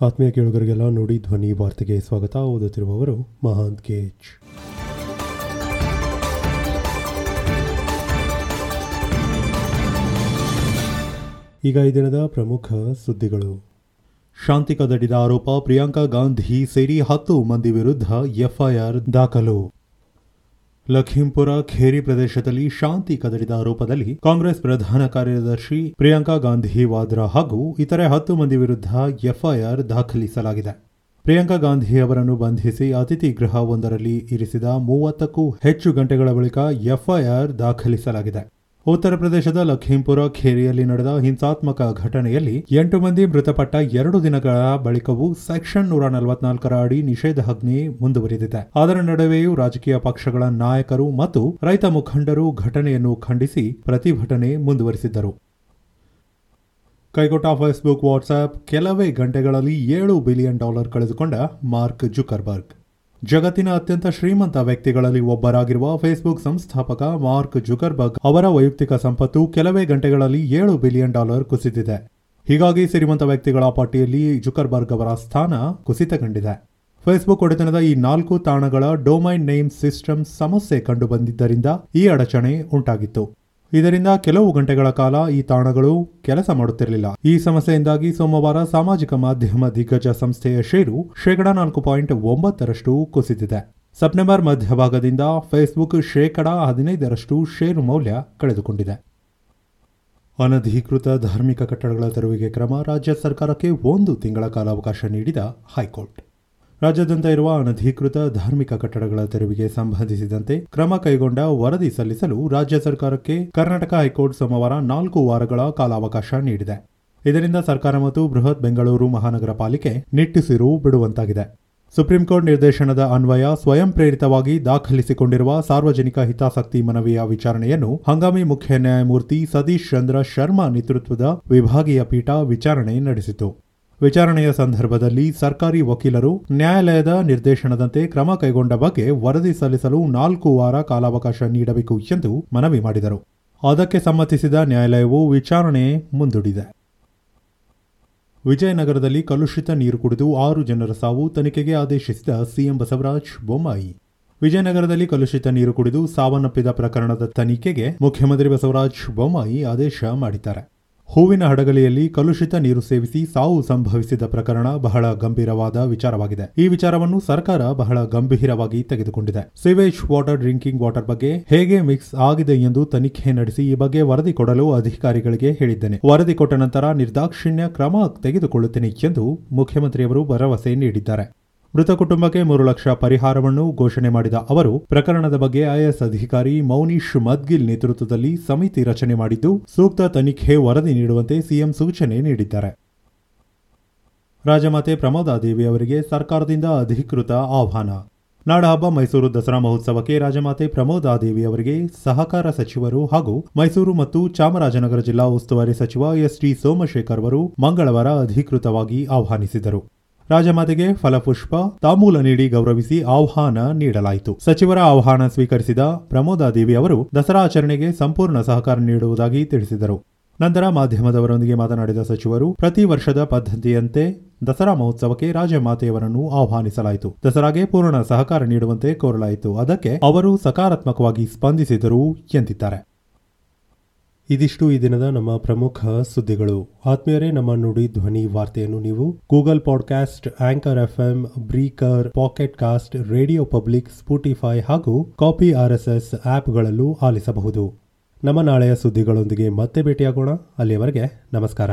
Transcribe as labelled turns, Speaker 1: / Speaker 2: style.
Speaker 1: ಆತ್ಮೀಯ ಕೇಳುಗರಿಗೆಲ್ಲ ನೋಡಿ ಧ್ವನಿ ವಾರ್ತೆಗೆ ಸ್ವಾಗತ. ಓದುತ್ತಿರುವವರು ಮಹಾಂತ್ ಕೇಜ್ ಈಗ ಈ ದಿನದ ಪ್ರಮುಖ ಸುದ್ದಿಗಳು. ಶಾಂತಿ ಕದಡಿದ ಆರೋಪ ಪ್ರಿಯಾಂಕಾ ಗಾಂಧಿ ಸೇರಿ ಹತ್ತು ಮಂದಿ ವಿರುದ್ಧ ಎಫ್ಐಆರ್ ದಾಖಲು. ಲಖೀಂಪುರ, ಖೇರಿ ಪ್ರದೇಶದಲ್ಲಿ ಶಾಂತಿ ಕದಡಿದ ಆರೋಪದಲ್ಲಿ ಕಾಂಗ್ರೆಸ್ ಪ್ರಧಾನ ಕಾರ್ಯದರ್ಶಿ ಪ್ರಿಯಾಂಕಾ ಗಾಂಧಿ ವಾದ್ರಾ ಹಾಗೂ ಇತರೆ ಹತ್ತು ಮಂದಿ ವಿರುದ್ಧ ಎಫ್ಐಆರ್ ದಾಖಲಿಸಲಾಗಿದೆ. ಪ್ರಿಯಾಂಕಾ ಗಾಂಧಿ ಅವರನ್ನು ಬಂಧಿಸಿ ಅತಿಥಿ ಗೃಹ ಒಂದರಲ್ಲಿ ಇರಿಸಿದ ಮೂವತ್ತಕ್ಕೂ ಹೆಚ್ಚು ಗಂಟೆಗಳ ಬಳಿಕ ಎಫ್ಐಆರ್ ದಾಖಲಿಸಲಾಗಿದೆ. ಉತ್ತರ ಪ್ರದೇಶದ ಲಖೀಂಪುರ, ಖೇರಿಯಲ್ಲಿ ನಡೆದ ಹಿಂಸಾತ್ಮಕ ಘಟನೆಯಲ್ಲಿ ಎಂಟು ಮಂದಿ ಮೃತಪಟ್ಟ ಎರಡು ದಿನಗಳ ಬಳಿಕವೂ ಸೆಕ್ಷನ್ ನೂರ ನಲವತ್ನಾಲ್ಕರ ಅಡಿ ನಿಷೇಧಾಜ್ಞೆ ಮುಂದುವರಿದಿದೆ. ಅದರ ನಡುವೆಯೂ ರಾಜಕೀಯ ಪಕ್ಷಗಳ ನಾಯಕರು ಮತ್ತು ರೈತ ಮುಖಂಡರು ಘಟನೆಯನ್ನು ಖಂಡಿಸಿ ಪ್ರತಿಭಟನೆ ಮುಂದುವರಿಸಿದ್ದರು. ಕೈಗೊಟ್ಟ ಫೇಸ್ಬುಕ್ ವಾಟ್ಸ್ಆಪ್ ಕೆಲವೇ ಗಂಟೆಗಳಲ್ಲಿ ಏಳು ಬಿಲಿಯನ್ ಡಾಲರ್ ಕಳೆದುಕೊಂಡ ಮಾರ್ಕ್ ಜುಕರ್ಬರ್ಗ್. ಜಗತ್ತಿನ ಅತ್ಯಂತ ಶ್ರೀಮಂತ ವ್ಯಕ್ತಿಗಳಲ್ಲಿ ಒಬ್ಬರಾಗಿರುವ ಫೇಸ್ಬುಕ್ ಸಂಸ್ಥಾಪಕ ಮಾರ್ಕ್ ಜುಕರ್ಬರ್ಗ್ ಅವರ ವೈಯಕ್ತಿಕ ಸಂಪತ್ತು ಕೆಲವೇ ಗಂಟೆಗಳಲ್ಲಿ ಏಳು ಬಿಲಿಯನ್ ಡಾಲರ್ ಕುಸಿದಿದೆ. ಹೀಗಾಗಿ ಶ್ರೀಮಂತ ವ್ಯಕ್ತಿಗಳ ಪಟ್ಟಿಯಲ್ಲಿ ಜುಕರ್ಬರ್ಗ್ ಅವರ ಸ್ಥಾನ ಕುಸಿತ ಕಂಡಿದೆ ಫೇಸ್ಬುಕ್ ಒಡೆತನದ ಈ ನಾಲ್ಕು ತಾಣಗಳ ಡೊಮೈನ್ ನೇಮ್ ಸಿಸ್ಟಮ್ ಸಮಸ್ಯೆ ಕಂಡುಬಂದಿದ್ದರಿಂದ ಈ ಅಡಚಣೆ ಉಂಟಾಗಿತ್ತು. ಇದರಿಂದ ಕೆಲವು ಗಂಟೆಗಳ ಕಾಲ ಈ ತಾಣಗಳು ಕೆಲಸ ಮಾಡುತ್ತಿರಲಿಲ್ಲ. ಈ ಸಮಸ್ಯೆಯಿಂದಾಗಿ ಸೋಮವಾರ ಸಾಮಾಜಿಕ ಮಾಧ್ಯಮ ದಿಗ್ಗಜ ಸಂಸ್ಥೆಯ ಷೇರು ಶೇಕಡಾ ನಾಲ್ಕು ಪಾಯಿಂಟ್ ಒಂಬತ್ತರಷ್ಟು ಕುಸಿದಿದೆ. ಸೆಪ್ಟೆಂಬರ್ ಮಧ್ಯಭಾಗದಿಂದ ಫೇಸ್ಬುಕ್ ಶೇಕಡಾ ಹದಿನೈದರಷ್ಟು ಷೇರು ಮೌಲ್ಯ ಕಳೆದುಕೊಂಡಿದೆ. ಅನಧಿಕೃತ ಧಾರ್ಮಿಕ ಕಟ್ಟಡಗಳ ತೆರವಿಗೆ ಕ್ರಮ ರಾಜ್ಯ ಸರ್ಕಾರಕ್ಕೆ ಒಂದು ತಿಂಗಳ ಕಾಲಾವಕಾಶ ನೀಡಿದ ಹೈಕೋರ್ಟ್. ರಾಜ್ಯಾದ್ಯಂತ ಇರುವ ಅನಧಿಕೃತ ಧಾರ್ಮಿಕ ಕಟ್ಟಡಗಳ ತೆರವಿಗೆ ಸಂಬಂಧಿಸಿದಂತೆ ಕ್ರಮ ಕೈಗೊಂಡ ವರದಿ ಸಲ್ಲಿಸಲು ರಾಜ್ಯ ಸರ್ಕಾರಕ್ಕೆ ಕರ್ನಾಟಕ ಹೈಕೋರ್ಟ್ ಸೋಮವಾರ ನಾಲ್ಕು ವಾರಗಳ ಕಾಲಾವಕಾಶ ನೀಡಿದೆ. ಇದರಿಂದ ಸರ್ಕಾರ ಮತ್ತು ಬೃಹತ್ ಬೆಂಗಳೂರು ಮಹಾನಗರ ಪಾಲಿಕೆ ನಿಟ್ಟುಸಿರು ಬಿಡುವಂತಾಗಿದೆ. ಸುಪ್ರೀಂ ಕೋರ್ಟ್ ನಿರ್ದೇಶನದ ಅನ್ವಯ ಸ್ವಯಂ ಪ್ರೇರಿತವಾಗಿ ದಾಖಲಿಸಿಕೊಂಡಿರುವ ಸಾರ್ವಜನಿಕ ಹಿತಾಸಕ್ತಿ ಮನವಿಯ ವಿಚಾರಣೆಯನ್ನು ಹಂಗಾಮಿ ಮುಖ್ಯ ನ್ಯಾಯಮೂರ್ತಿ ಸತೀಶ್ ಚಂದ್ರ ಶರ್ಮಾ ನೇತೃತ್ವದ ವಿಭಾಗೀಯ ಪೀಠ ವಿಚಾರಣೆ ನಡೆಸಿತು. ವಿಚಾರಣೆಯ ಸಂದರ್ಭದಲ್ಲಿ ಸರ್ಕಾರಿ ವಕೀಲರು ನ್ಯಾಯಾಲಯದ ನಿರ್ದೇಶನದಂತೆ ಕ್ರಮ ಕೈಗೊಂಡ ಬಗ್ಗೆ ವರದಿ ಸಲ್ಲಿಸಲು ನಾಲ್ಕು ವಾರ ಕಾಲಾವಕಾಶ ನೀಡಬೇಕು ಎಂದು ಮನವಿ ಮಾಡಿದರು. ಅದಕ್ಕೆ ಸಮ್ಮತಿಸಿದ ನ್ಯಾಯಾಲಯವು ವಿಚಾರಣೆ ಮುಂದೂಡಿದೆ. ವಿಜಯನಗರದಲ್ಲಿ ಕಲುಷಿತ ನೀರು ಕುಡಿದು ಆರು ಜನರ ಸಾವು ತನಿಖೆಗೆ ಆದೇಶಿಸಿದ ಸಿಎಂ ಬಸವರಾಜ್ ಬೊಮ್ಮಾಯಿ. ವಿಜಯನಗರದಲ್ಲಿ ಕಲುಷಿತ ನೀರು ಕುಡಿದು ಸಾವನ್ನಪ್ಪಿದ ಪ್ರಕರಣದ ತನಿಖೆಗೆ ಮುಖ್ಯಮಂತ್ರಿ ಬಸವರಾಜ ಬೊಮ್ಮಾಯಿ ಆದೇಶ ಮಾಡಿದ್ದಾರೆ. ಹೂವಿನ ಹಡಗಲಿಯಲ್ಲಿ ಕಲುಷಿತ ನೀರು ಸೇವಿಸಿ ಸಾವು ಸಂಭವಿಸಿದ ಪ್ರಕರಣ ಬಹಳ ಗಂಭೀರವಾದ ವಿಚಾರವಾಗಿದೆ. ಈ ವಿಚಾರವನ್ನು ಸರ್ಕಾರ ಬಹಳ ಗಂಭೀರವಾಗಿ ತೆಗೆದುಕೊಂಡಿದೆ. ಸಿವೇಜ್ ವಾಟರ್ ಡ್ರಿಂಕಿಂಗ್ ವಾಟರ್ ಬಗ್ಗೆ ಹೇಗೆ ಮಿಕ್ಸ್ ಆಗಿದೆ ಎಂದು ತನಿಖೆ ನಡೆಸಿ ಈ ಬಗ್ಗೆ ವರದಿ ಕೊಡಲು ಅಧಿಕಾರಿಗಳಿಗೆ ಹೇಳಿದ್ದೇನೆ. ವರದಿ ಕೊಟ್ಟ ನಂತರ ನಿರ್ದಾಕ್ಷಿಣ್ಯ ಕ್ರಮ ತೆಗೆದುಕೊಳ್ಳುತ್ತೇನೆ ಎಂದು ಮುಖ್ಯಮಂತ್ರಿಯವರು ಭರವಸೆ ನೀಡಿದ್ದಾರೆ. ಮೃತ ಕುಟುಂಬಕ್ಕೆ ಮೂರು ಲಕ್ಷ ಪರಿಹಾರವನ್ನು ಘೋಷಣೆ ಮಾಡಿದ ಅವರು, ಪ್ರಕರಣದ ಬಗ್ಗೆ ಐಎಸ್ ಅಧಿಕಾರಿ ಮೌನೀಶ್ ಮದ್ಗಿಲ್ ನೇತೃತ್ವದಲ್ಲಿ ಸಮಿತಿ ರಚನೆ ಮಾಡಿದ್ದು, ಸೂಕ್ತ ತನಿಖೆ ವರದಿ ನೀಡುವಂತೆ ಸಿಎಂ ಸೂಚನೆ ನೀಡಿದ್ದಾರೆ. ರಾಜಮಾತೆ ಪ್ರಮೋದಾದೇವಿ ಅವರಿಗೆ ಸರ್ಕಾರದಿಂದ ಅಧಿಕೃತ ಆಹ್ವಾನ. ನಾಡಹಬ್ಬ ಮೈಸೂರು ದಸರಾ ಮಹೋತ್ಸವಕ್ಕೆ ರಾಜಮಾತೆ ಪ್ರಮೋದಾದೇವಿ ಅವರಿಗೆ ಸಹಕಾರ ಸಚಿವರು ಹಾಗೂ ಮೈಸೂರು ಮತ್ತು ಚಾಮರಾಜನಗರ ಜಿಲ್ಲಾ ಉಸ್ತುವಾರಿ ಸಚಿವ ಎಸ್ ಟಿ ಸೋಮಶೇಖರ್ ಅವರು ಮಂಗಳವಾರ ಅಧಿಕೃತವಾಗಿ ಆಹ್ವಾನಿಸಿದರು. ರಾಜಮಾತೆಗೆ ಫಲಪುಷ್ಪ ತಾಂಬೂಲ ನೀಡಿ ಗೌರವಿಸಿ ಆಹ್ವಾನ ನೀಡಲಾಯಿತು. ಸಚಿವರ ಆಹ್ವಾನ ಸ್ವೀಕರಿಸಿದ ಪ್ರಮೋದಾದೇವಿ ಅವರು ದಸರಾ ಆಚರಣೆಗೆ ಸಂಪೂರ್ಣ ಸಹಕಾರ ನೀಡುವುದಾಗಿ ತಿಳಿಸಿದರು. ನಂತರ ಮಾಧ್ಯಮದವರೊಂದಿಗೆ ಮಾತನಾಡಿದ ಸಚಿವರು, ಪ್ರತಿ ವರ್ಷದ ಪದ್ಧತಿಯಂತೆ ದಸರಾ ಮಹೋತ್ಸವಕ್ಕೆ ರಾಜಮಾತೆಯವರನ್ನು ಆಹ್ವಾನಿಸಲಾಯಿತು. ದಸರಾಗೆ ಪೂರ್ಣ ಸಹಕಾರ ನೀಡುವಂತೆ ಕೋರಲಾಯಿತು. ಅದಕ್ಕೆ ಅವರು ಸಕಾರಾತ್ಮಕವಾಗಿ ಸ್ಪಂದಿಸಿದರು ಎಂದಿದ್ದಾರೆ. ಇದಿಷ್ಟು ಈ ದಿನದ ನಮ್ಮ ಪ್ರಮುಖ ಸುದ್ದಿಗಳು. ಆತ್ಮೀಯರೇ, ನಮ್ಮ ನುಡಿ ಧ್ವನಿ ವಾರ್ತೆಯನ್ನು ನೀವು Google podcast anchor FM breaker pocket cast radio public Spotify ಹಾಗೂ ಕಾಪಿ ಆರ್ಎಸ್ಎಸ್ ಆಪ್ಗಳಲ್ಲೂ ಆಲಿಸಬಹುದು. ನಮ್ಮ ನಾಳೆಯ ಸುದ್ದಿಗಳೊಂದಿಗೆ ಮತ್ತೆ ಭೇಟಿಯಾಗೋಣ. ಅಲ್ಲಿಯವರೆಗೆ ನಮಸ್ಕಾರ.